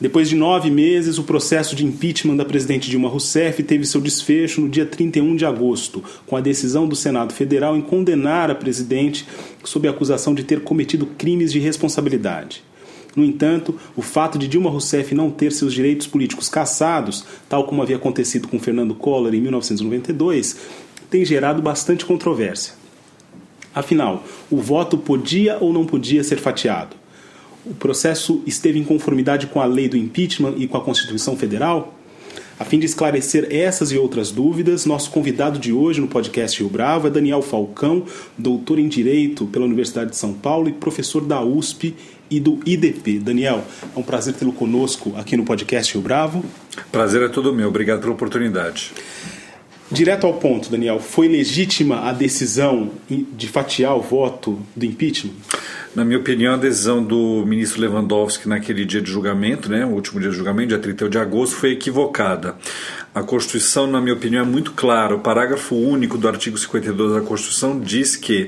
Depois de nove meses, o processo de impeachment da presidente Dilma Rousseff teve seu desfecho no dia 31 de agosto, com a decisão do Senado Federal em condenar a presidente sob a acusação de ter cometido crimes de responsabilidade. No entanto, o fato de Dilma Rousseff não ter seus direitos políticos cassados, tal como havia acontecido com Fernando Collor em 1992, tem gerado bastante controvérsia. Afinal, o voto podia ou não podia ser fatiado? O processo esteve em conformidade com a lei do impeachment e com a Constituição Federal? A fim de esclarecer essas e outras dúvidas, nosso convidado de hoje no podcast Rio Bravo é Daniel Falcão, doutor em Direito pela Universidade de São Paulo e professor da USP e do IDP. Daniel, é um prazer tê-lo conosco aqui no podcast Rio Bravo. Prazer é todo meu, obrigado pela oportunidade. Direto ao ponto, Daniel, foi legítima a decisão de fatiar o voto do impeachment? Na minha opinião, a decisão do ministro Lewandowski naquele dia de julgamento, né, o último dia de julgamento, dia 31 de agosto, foi equivocada. A Constituição, na minha opinião, é muito clara. O parágrafo único do artigo 52 da Constituição diz que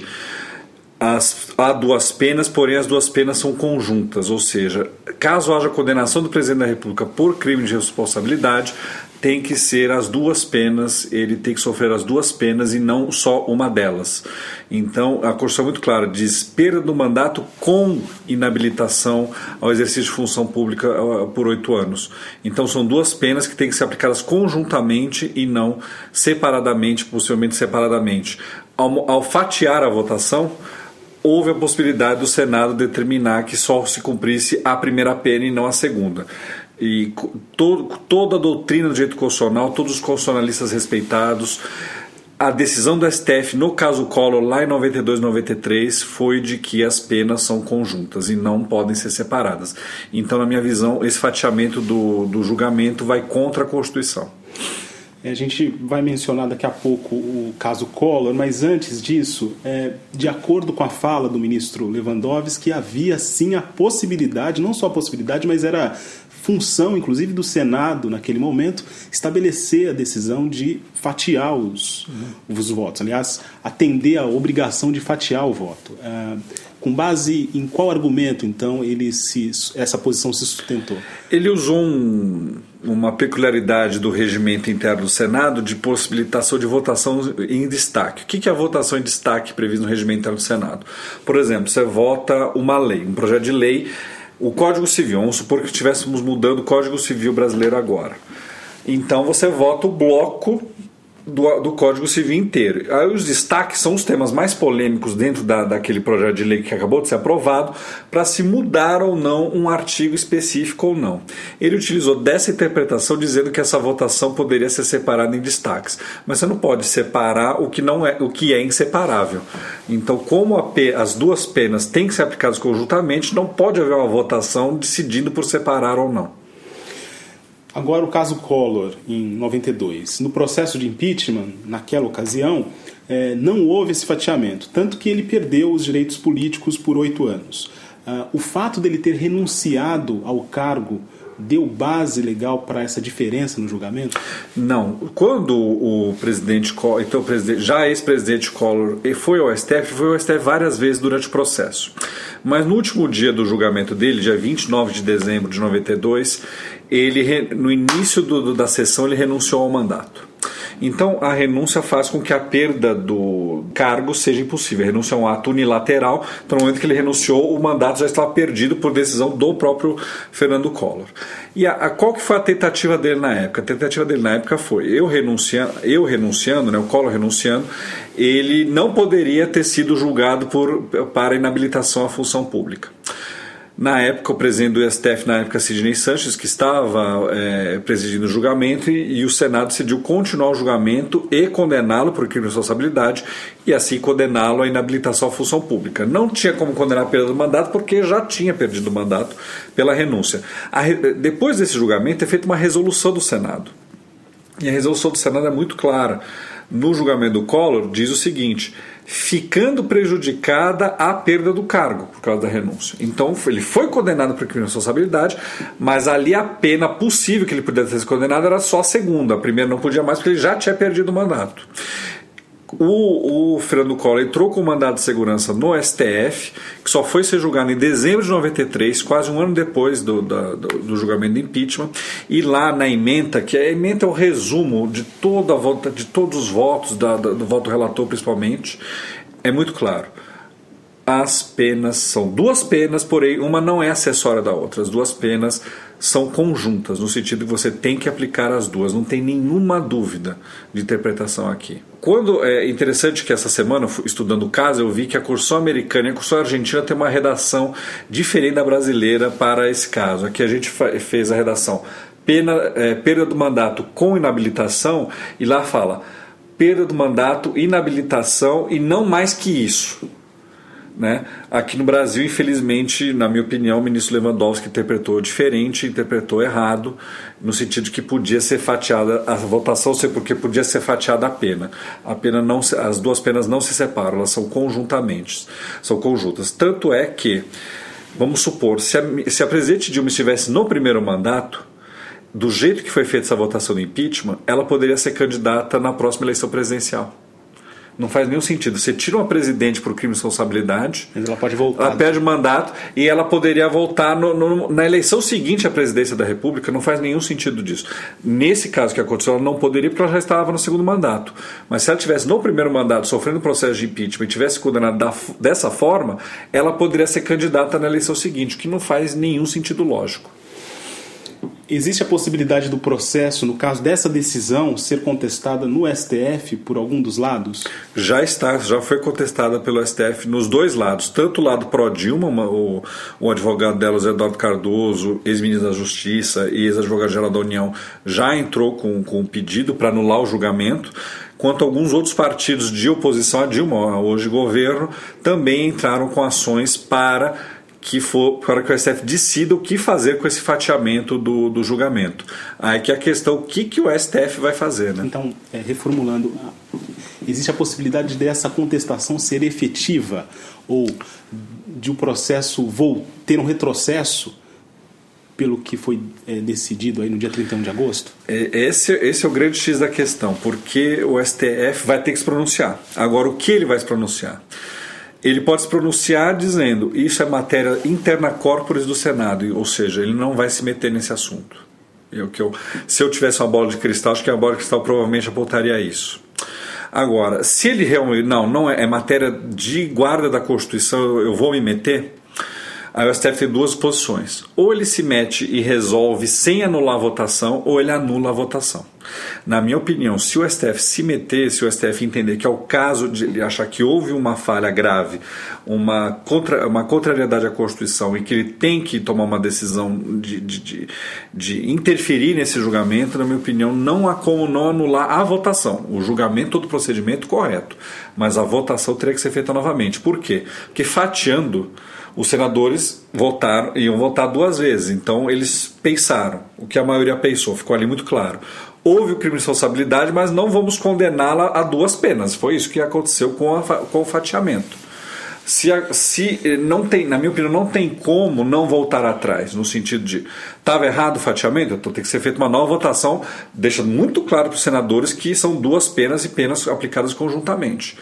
as, há duas penas, porém as duas penas são conjuntas, ou seja, caso haja condenação do presidente da República por crime de responsabilidade, tem que ser as duas penas, ele tem que sofrer as duas penas e não só uma delas. Então, a Constituição é muito clara, diz perda do mandato com inabilitação ao exercício de função pública uh, por oito anos. Então, são duas penas que têm que ser aplicadas conjuntamente e não separadamente, possivelmente separadamente. Ao, ao fatiar a votação, houve a possibilidade do Senado determinar que só se cumprisse a primeira pena e não a segunda e to, toda a doutrina do direito constitucional, todos os constitucionalistas respeitados, a decisão do STF no caso Collor lá em 92 93 foi de que as penas são conjuntas e não podem ser separadas. Então, na minha visão, esse fatiamento do, do julgamento vai contra a Constituição. É, a gente vai mencionar daqui a pouco o caso Collor, mas antes disso, é, de acordo com a fala do ministro Lewandowski, havia sim a possibilidade, não só a possibilidade, mas era função, inclusive, do Senado, naquele momento, estabelecer a decisão de fatiar os, uhum. os votos. Aliás, atender à obrigação de fatiar o voto. Uh, com base em qual argumento, então, ele se, essa posição se sustentou? Ele usou um, uma peculiaridade do regimento interno do Senado de possibilitação de votação em destaque. O que é a votação em destaque prevista no regimento interno do Senado? Por exemplo, você vota uma lei, um projeto de lei o Código Civil, vamos supor que estivéssemos mudando o Código Civil brasileiro agora. Então você vota o bloco do, do Código Civil inteiro. Aí os destaques são os temas mais polêmicos dentro da, daquele projeto de lei que acabou de ser aprovado, para se mudar ou não um artigo específico ou não. Ele utilizou dessa interpretação dizendo que essa votação poderia ser separada em destaques, mas você não pode separar o que não é o que é inseparável. Então, como P, as duas penas têm que ser aplicadas conjuntamente, não pode haver uma votação decidindo por separar ou não. Agora, o caso Collor, em 92. No processo de impeachment, naquela ocasião, é, não houve esse fatiamento, tanto que ele perdeu os direitos políticos por oito anos. Ah, o fato dele ter renunciado ao cargo deu base legal para essa diferença no julgamento? Não. Quando o presidente Collor, então presidente, já ex-presidente Collor foi ao STF, foi ao STF várias vezes durante o processo. Mas no último dia do julgamento dele, dia 29 de dezembro de 92, ele no início do, da sessão ele renunciou ao mandato. Então, a renúncia faz com que a perda do cargo seja impossível. A renúncia é um ato unilateral. Então, no momento que ele renunciou, o mandato já estava perdido por decisão do próprio Fernando Collor. E a, a, qual que foi a tentativa dele na época? A tentativa dele na época foi eu renunciando, eu renunciando, né, o Collor renunciando, ele não poderia ter sido julgado por, para inabilitação à função pública. Na época, o presidente do STF, na época, Sidney Sanches, que estava é, presidindo o julgamento, e, e, o Senado decidiu continuar o julgamento e condená-lo por crime de responsabilidade e assim condená-lo à inabilitação à função pública. Não tinha como condenar a perda do mandato porque já tinha perdido o mandato pela renúncia. A, depois desse julgamento é feita uma resolução do Senado E a resolução do Senado é muito clara. No julgamento do Collor, diz o seguinte: ficando prejudicada a perda do cargo por causa da renúncia. Então ele foi condenado por crime de responsabilidade, mas ali a pena possível que ele pudesse sido condenado era só a segunda. A primeira não podia mais porque ele já tinha perdido o mandato. O, o Fernando Collor entrou com o mandado de segurança no STF, que só foi ser julgado em dezembro de 93, quase um ano depois do, do, do julgamento do impeachment. E lá na emenda, que a emenda é o resumo de toda a volta, de todos os votos, da, do voto relator principalmente, é muito claro as penas são duas penas, porém uma não é acessória da outra. As duas penas são conjuntas, no sentido que você tem que aplicar as duas, não tem nenhuma dúvida de interpretação aqui. Quando é interessante que essa semana, estudando o caso, eu vi que a Constituição americana e a Constituição argentina tem uma redação diferente da brasileira para esse caso. Aqui a gente fez a redação pena, é, perda do mandato com inabilitação e lá fala perda do mandato, inabilitação e não mais que isso. Né? Aqui no Brasil, infelizmente, na minha opinião, o ministro Lewandowski interpretou diferente, interpretou errado, no sentido de que podia ser fatiada a votação, sei porque podia ser fatiada a pena. A pena não, as duas penas não se separam, elas são conjuntamente, são conjuntas. Tanto é que, vamos supor, se a, se a presidente Dilma estivesse no primeiro mandato, do jeito que foi feita essa votação do impeachment, ela poderia ser candidata na próxima eleição presidencial. Não faz nenhum sentido. Você tira uma presidente por crime de responsabilidade. Mas ela pode voltar. Ela perde o mandato e ela poderia voltar no, no, na eleição seguinte à presidência da República. Não faz nenhum sentido disso. Nesse caso que aconteceu, ela não poderia porque ela já estava no segundo mandato. Mas se ela tivesse no primeiro mandato sofrendo processo de impeachment e tivesse condenado da, dessa forma, ela poderia ser candidata na eleição seguinte, o que não faz nenhum sentido lógico. Existe a possibilidade do processo, no caso dessa decisão, ser contestada no STF por algum dos lados? Já está, já foi contestada pelo STF nos dois lados, tanto o lado pró-Dilma, o, o advogado dela, Zé Eduardo Cardoso, ex-ministro da Justiça e ex-advogado-geral da União, já entrou com, com um pedido para anular o julgamento, quanto alguns outros partidos de oposição a Dilma, hoje governo, também entraram com ações para que for para que o STF decida o que fazer com esse fatiamento do, do julgamento. Aí que a questão, o que, que o STF vai fazer, né? Então, é, reformulando, existe a possibilidade dessa contestação ser efetiva ou de o um processo ter um retrocesso pelo que foi é, decidido aí no dia 31 de agosto? É, esse, esse é o grande X da questão, porque o STF vai ter que se pronunciar. Agora, o que ele vai se pronunciar? Ele pode se pronunciar dizendo isso é matéria interna corporis do Senado, ou seja, ele não vai se meter nesse assunto. Eu, que eu, se eu tivesse uma bola de cristal, acho que a bola de cristal provavelmente apontaria isso. Agora, se ele realmente. Não, não é, é matéria de guarda da Constituição, eu, eu vou me meter. Aí o STF tem duas posições. Ou ele se mete e resolve sem anular a votação, ou ele anula a votação. Na minha opinião, se o STF se meter, se o STF entender que é o caso de ele achar que houve uma falha grave, uma, contra, uma contrariedade à Constituição e que ele tem que tomar uma decisão de, de, de, de interferir nesse julgamento, na minha opinião, não há como não anular a votação. O julgamento, todo o procedimento correto, mas a votação teria que ser feita novamente. Por quê? Porque fatiando os senadores votaram, iam votar duas vezes. Então eles pensaram, o que a maioria pensou, ficou ali muito claro. Houve o crime de responsabilidade, mas não vamos condená-la a duas penas. Foi isso que aconteceu com, a, com o fatiamento. Se, a, se eh, não tem, na minha opinião, não tem como não voltar atrás, no sentido de estava errado o fatiamento, então tem que ser feita uma nova votação, deixando muito claro para os senadores que são duas penas e penas aplicadas conjuntamente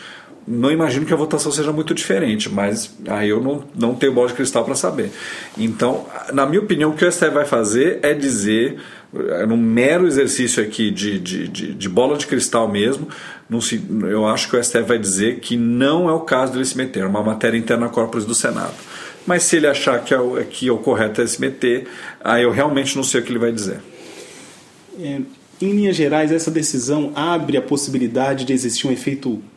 não imagino que a votação seja muito diferente, mas aí eu não, não tenho bola de cristal para saber. Então, na minha opinião, o que o STF vai fazer é dizer, é num mero exercício aqui de, de, de, de bola de cristal mesmo, se, eu acho que o STF vai dizer que não é o caso dele se meter, é uma matéria interna corpus do Senado. Mas se ele achar que, é, que é o correto é se meter, aí eu realmente não sei o que ele vai dizer. É, em linhas gerais, essa decisão abre a possibilidade de existir um efeito é,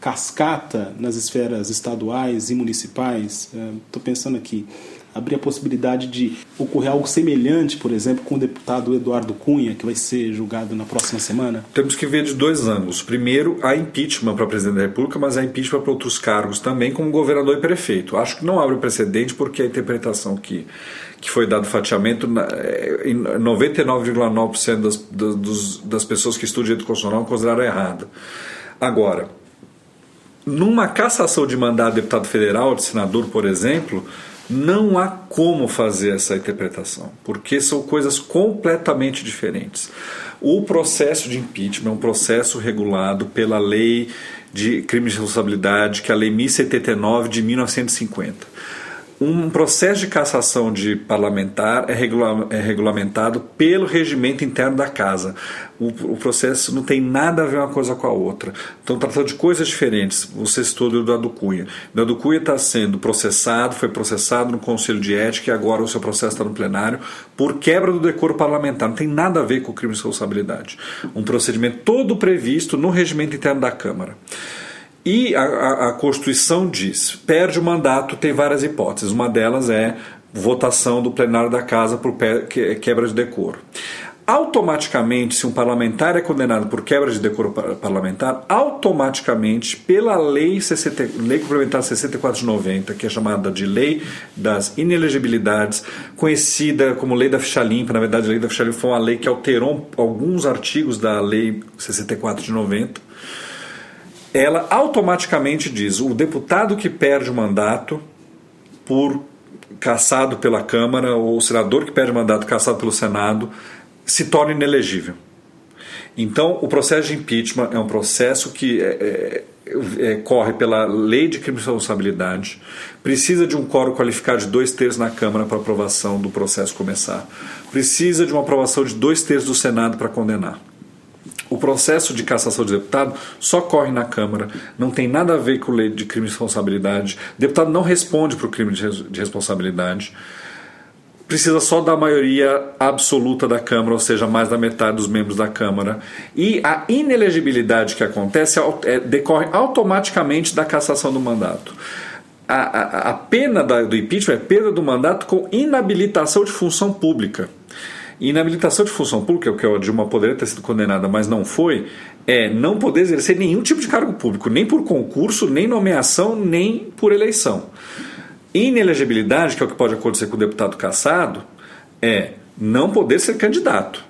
cascata nas esferas estaduais e municipais. Estou é, pensando aqui, abrir a possibilidade de ocorrer algo semelhante, por exemplo, com o deputado Eduardo Cunha, que vai ser julgado na próxima semana? Temos que ver de dois ângulos. Primeiro, há impeachment para presidente da República, mas há impeachment para outros cargos também, como governador e prefeito. Acho que não abre precedente porque a interpretação que, que foi dado fatiamento, é, em 99,9% das, das, das pessoas que estudam direito constitucional consideraram errada. Agora, numa cassação de mandato de deputado federal, de senador, por exemplo, não há como fazer essa interpretação, porque são coisas completamente diferentes. O processo de impeachment é um processo regulado pela lei de crime de responsabilidade, que é a Lei 1079 de 1950. Um processo de cassação de parlamentar é, regula é regulamentado pelo regimento interno da casa. O, o, processo não tem nada a ver uma coisa com a outra. Estão tratando de coisas diferentes. Você citou do Eduardo Cunha. O Eduardo Cunha está sendo processado, foi processado no Conselho de Ética e agora o seu processo está no plenário por quebra do decoro parlamentar. Não tem nada a ver com o crime de responsabilidade. Um procedimento todo previsto no regimento interno da Câmara. E a, a, a Constituição diz: perde o mandato, tem várias hipóteses. Uma delas é votação do plenário da casa por quebra de decoro. Automaticamente, se um parlamentar é condenado por quebra de decoro parlamentar, automaticamente, pela lei, 60, lei complementar 64 de 90, que é chamada de Lei das Inelegibilidades, conhecida como Lei da Ficha Limpa, na verdade, a Lei da Ficha Limpa foi uma lei que alterou alguns artigos da Lei 64 de 90 ela automaticamente diz: o deputado que perde o mandato por caçado pela Câmara ou o senador que perde o mandato caçado pelo Senado se torna inelegível. Então, o processo de impeachment é um processo que é, é, é, corre pela lei de crime de responsabilidade, precisa de um quórum qualificado de dois terços na Câmara para aprovação do processo começar, precisa de uma aprovação de dois terços do Senado para condenar. O processo de cassação de deputado só corre na Câmara, não tem nada a ver com lei de crime de responsabilidade. Deputado não responde para o crime de responsabilidade. Precisa só da maioria absoluta da Câmara, ou seja, mais da metade dos membros da Câmara. E a inelegibilidade que acontece é, decorre automaticamente da cassação do mandato. A, a, a pena da, do impeachment é perda do mandato com inabilitação de função pública. Inabilitação de função pública, o que a Dilma poderia ter sido condenada, mas não foi, é não poder exercer nenhum tipo de cargo público, nem por concurso, nem nomeação, nem por eleição. Inelegibilidade, que é o que pode acontecer com o deputado cassado, é não poder ser candidato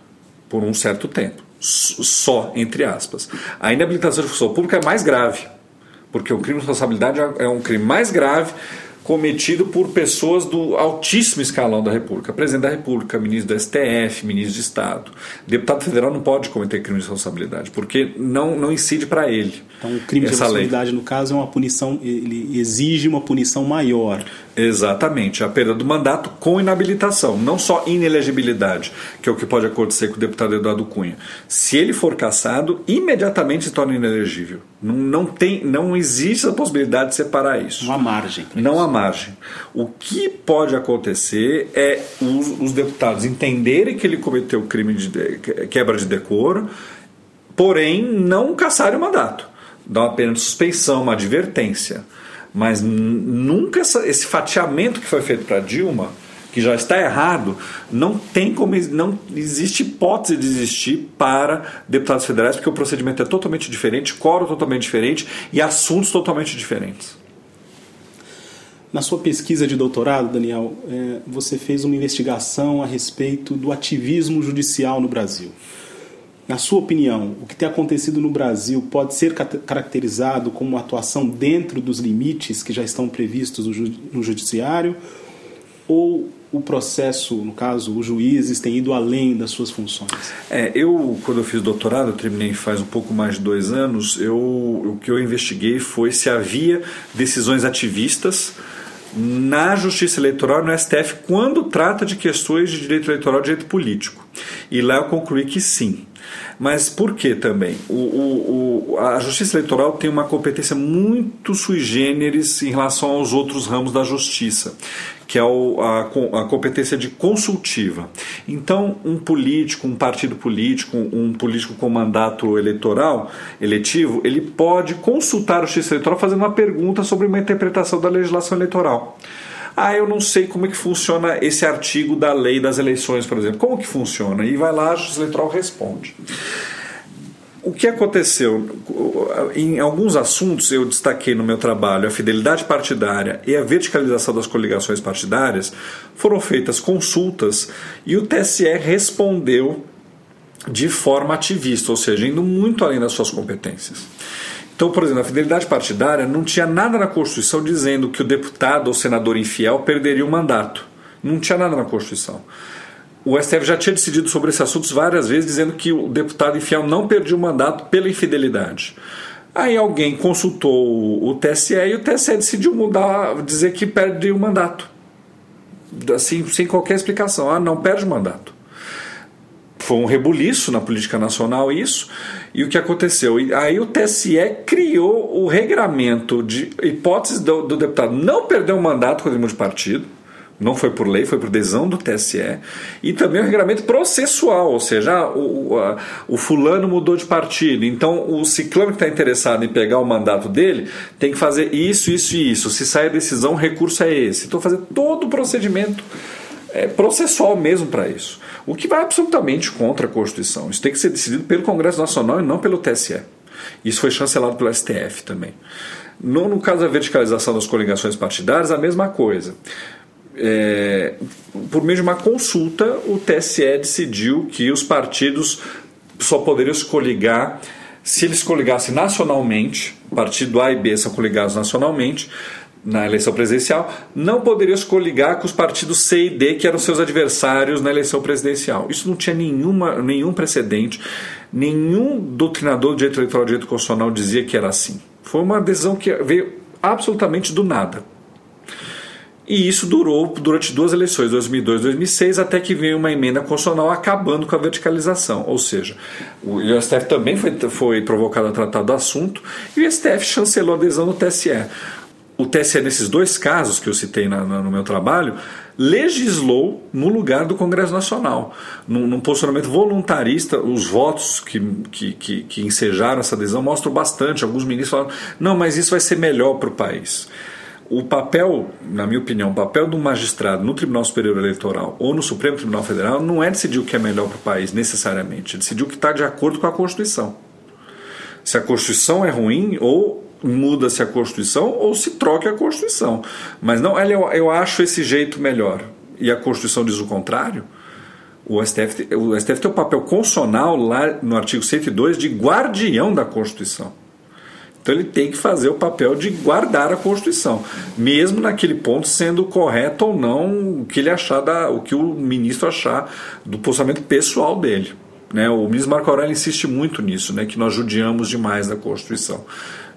por um certo tempo, só, entre aspas. A inabilitação de função pública é mais grave, porque o crime de responsabilidade é um crime mais grave cometido por pessoas do altíssimo escalão da República. Presidente da República, ministro do STF, ministro de Estado. Deputado federal não pode cometer crime de responsabilidade, porque não, não incide para ele. Então, o crime de responsabilidade, lei. no caso, é uma punição, ele exige uma punição maior. Exatamente, a perda do mandato com inabilitação, não só inelegibilidade, que é o que pode acontecer com o deputado Eduardo Cunha. Se ele for cassado, imediatamente se torna inelegível. Não, não, tem, não existe a possibilidade de separar isso. Não há margem. Não há margem. O que pode acontecer é os, os deputados entenderem que ele cometeu crime de, de quebra de decoro, porém não caçarem o mandato. Dá uma pena de suspeição, uma advertência mas nunca essa, esse fatiamento que foi feito para Dilma, que já está errado, não tem como não existe hipótese de existir para deputados federais, porque o procedimento é totalmente diferente, coro totalmente diferente e assuntos totalmente diferentes. Na sua pesquisa de doutorado, Daniel, é, você fez uma investigação a respeito do ativismo judicial no Brasil. Na sua opinião, o que tem acontecido no Brasil pode ser caracterizado como uma atuação dentro dos limites que já estão previstos no judiciário? Ou o processo, no caso, os juízes têm ido além das suas funções? É, eu, quando eu fiz doutorado, eu terminei faz um pouco mais de dois anos, eu, o que eu investiguei foi se havia decisões ativistas na Justiça Eleitoral no STF quando trata de questões de direito eleitoral e direito político. E lá eu concluí que sim. Mas por que também? O, o, o, a justiça eleitoral tem uma competência muito sui generis em relação aos outros ramos da justiça, que é o, a, a, competência de consultiva. Então, um político, um partido político, um político com mandato eleitoral, eletivo, ele pode consultar a justiça eleitoral fazendo uma pergunta sobre uma interpretação da legislação eleitoral. Ah, eu não sei como é que funciona esse artigo da lei das eleições, por exemplo. Como que funciona? E vai lá, a Justiça Eleitoral responde. O que aconteceu? Em alguns assuntos eu destaquei no meu trabalho a fidelidade partidária e a verticalização das coligações partidárias. Foram feitas consultas e o TSE respondeu de forma ativista, ou seja, indo muito além das suas competências. Então, por exemplo, a fidelidade partidária não tinha nada na Constituição dizendo que o deputado ou senador infiel perderia o mandato. Não tinha nada na Constituição. O STF já tinha decidido sobre esses assuntos várias vezes, dizendo que o deputado infiel não perdia o mandato pela infidelidade. Aí alguém consultou o TSE e o TSE decidiu mudar, dizer que perde o mandato. Assim, sem qualquer explicação. Ah, não perde o mandato. Foi um rebuliço na política nacional isso. E o que aconteceu? Aí o TSE criou o regramento de hipótese do, do deputado não perder o mandato quando ele muda de partido não foi por lei, foi por decisão do TSE, e também o regulamento processual, ou seja, ah, o, a, o fulano mudou de partido, então o ciclano que está interessado em pegar o mandato dele tem que fazer isso, isso e isso. Se sai a decisão, o recurso é esse. Então, fazer todo o procedimento é, processual mesmo para isso. O que vai absolutamente contra a Constituição. Isso tem que ser decidido pelo Congresso Nacional e não pelo TSE. Isso foi chancelado pelo STF também. No, no caso da verticalização das coligações partidárias, a mesma coisa é, por meio de uma consulta, o TSE decidiu que os partidos só poderiam se coligar se eles coligassem nacionalmente, partido A e B são coligados nacionalmente na eleição presidencial, não poderiam se coligar com os partidos C e D, que eram seus adversários na eleição presidencial. Isso não tinha nenhuma, nenhum precedente, nenhum doutrinador do direito eleitoral, do direito constitucional dizia que era assim. Foi uma decisão que veio absolutamente do nada. E isso durou durante duas eleições, 2002 e 2006, até que veio uma emenda constitucional acabando com a verticalização. Ou seja, o STF também foi, foi provocado a tratar do assunto e o STF chancelou a adesão do TSE. O TSE, nesses dois casos que eu citei na, na, no meu trabalho, legislou no lugar do Congresso Nacional. Num, num posicionamento voluntarista, os votos que, que, que, que ensejaram essa adesão mostram bastante. Alguns ministros falaram: não, mas isso vai ser melhor para o país. O papel, na minha opinião, o papel do magistrado no Tribunal Superior Eleitoral ou no Supremo Tribunal Federal não é decidir o que é melhor para o país, necessariamente. É decidir o que está de acordo com a Constituição. Se a Constituição é ruim, ou muda-se a Constituição, ou se troca a Constituição. Mas não, eu, eu acho esse jeito melhor. E a Constituição diz o contrário. O STF, o STF tem o papel constitucional lá no artigo 102 de guardião da Constituição. Então ele tem que fazer o papel de guardar a Constituição, mesmo naquele ponto sendo correto ou não o que ele achar da, o que o ministro achar do posicionamento pessoal dele. Né? O ministro Marco Aurélio insiste muito nisso, né? que nós judiamos demais da Constituição.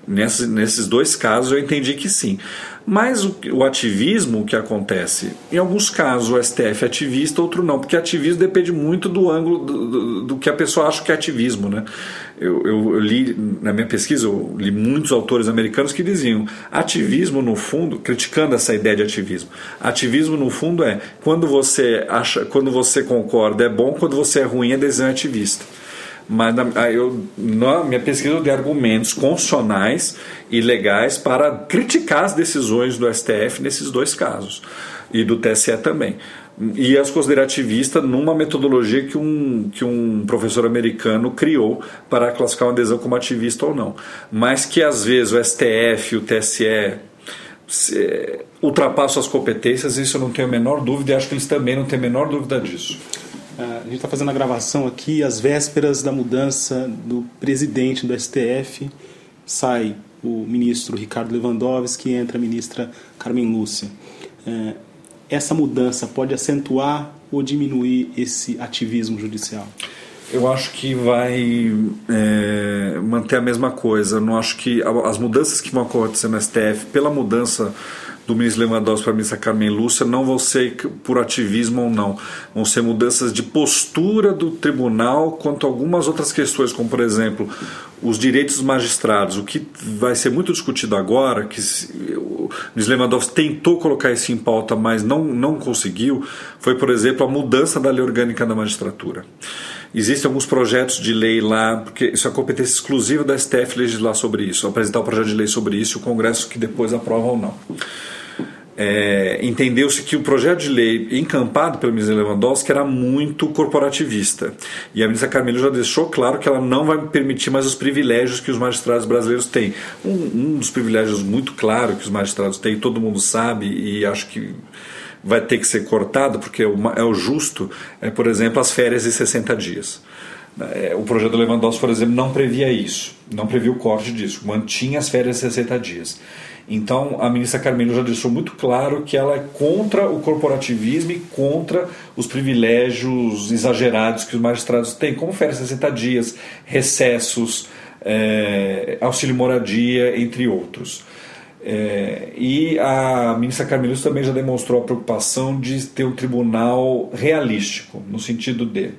Nesses, nesses dois casos eu entendi que sim. Mas o, o, ativismo que acontece, em alguns casos o STF é ativista, outro não, porque ativismo depende muito do ângulo do, do, do que a pessoa acha que é ativismo. Né? Eu, eu, eu, li, na minha pesquisa, eu li muitos autores americanos que diziam ativismo no fundo, criticando essa ideia de ativismo. Ativismo no fundo é quando você acha, quando você concorda é bom, quando você é ruim é desenho ativista mas na, eu, na minha pesquisa eu dei argumentos constitucionais e legais para criticar as decisões do STF nesses dois casos e do TSE também. E as considerativistas numa metodologia que um, que um professor americano criou para classificar uma adesão como ativista ou não. Mas que às vezes o STF e o TSE se, ultrapassam as competências, isso eu não tenho a menor dúvida e acho que eles também não têm a menor dúvida disso. A gente está fazendo a gravação aqui às vésperas da mudança do presidente do STF. Sai o ministro Ricardo Lewandowski entra a ministra Carmen Lúcia. É, essa mudança pode acentuar ou diminuir esse ativismo judicial? Eu acho que vai é, manter a mesma coisa. Não acho que as mudanças que vão acontecer no STF, pela mudança do ministro Lewandowski para a ministra Carmen Lúcia não vão ser por ativismo ou não. Vão ser mudanças de postura do tribunal quanto a algumas outras questões, como por exemplo os direitos dos magistrados. O que vai ser muito discutido agora, que o ministro Lewandowski tentou colocar isso em pauta, mas não, não conseguiu, foi, por exemplo, a mudança da lei orgânica da magistratura. Existem alguns projetos de lei lá, porque isso é competência exclusiva da STF legislar sobre isso, apresentar o um projeto de lei sobre isso o Congresso que depois aprova ou não. É, entendeu-se que o projeto de lei encampado pelo ministro Lewandowski era muito corporativista. E a ministra Carmelo já deixou claro que ela não vai permitir mais os privilégios que os magistrados brasileiros têm. Um, um dos privilégios muito claro que os magistrados têm, todo mundo sabe, e acho que vai ter que ser cortado, porque é o justo, é, por exemplo, as férias de 60 dias. É, o projeto Lewandowski, por exemplo, não previa isso, não previa o corte disso, mantinha as férias de 60 dias. Então, a ministra Carmelo já deixou muito claro que ela é contra o corporativismo e contra os privilégios exagerados que os magistrados têm, como férias 60 dias, recessos, é, auxílio moradia, entre outros. É, e a ministra Carmelus também já demonstrou a preocupação de ter um tribunal realístico, no sentido de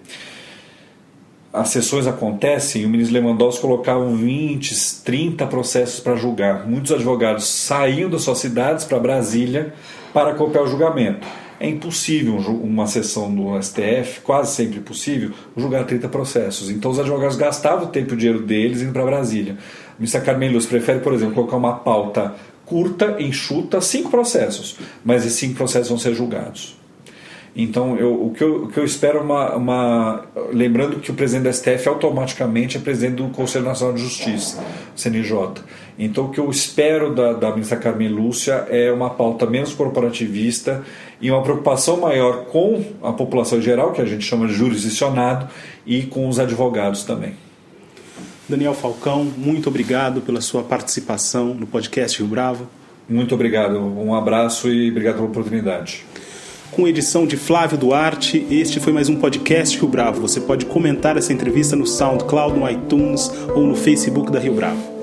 as sessões acontecem, o ministro Lewandowski colocava 20, 30 processos para julgar. Muitos advogados saíam das suas cidades para Brasília para acompanhar o julgamento. É impossível uma sessão do STF, quase sempre impossível, julgar 30 processos. Então os advogados gastavam o tempo e o dinheiro deles indo para Brasília. O ministro Carmen Luz prefere, por exemplo, colocar uma pauta curta, enxuta, cinco processos, mas esses cinco processos vão ser julgados. Então, eu, o, que eu, o que eu espero é uma, uma. Lembrando que o presidente da STF automaticamente é presidente do Conselho Nacional de Justiça, CNJ. Então, o que eu espero da, da ministra Carmen Lúcia é uma pauta menos corporativista e uma preocupação maior com a população em geral, que a gente chama de jurisdicionado, e com os advogados também. Daniel Falcão, muito obrigado pela sua participação no podcast Rio Bravo. Muito obrigado, um abraço e obrigado pela oportunidade com edição de Flávio Duarte. Este foi mais um podcast Rio Bravo. Você pode comentar essa entrevista no SoundCloud, no iTunes ou no Facebook da Rio Bravo.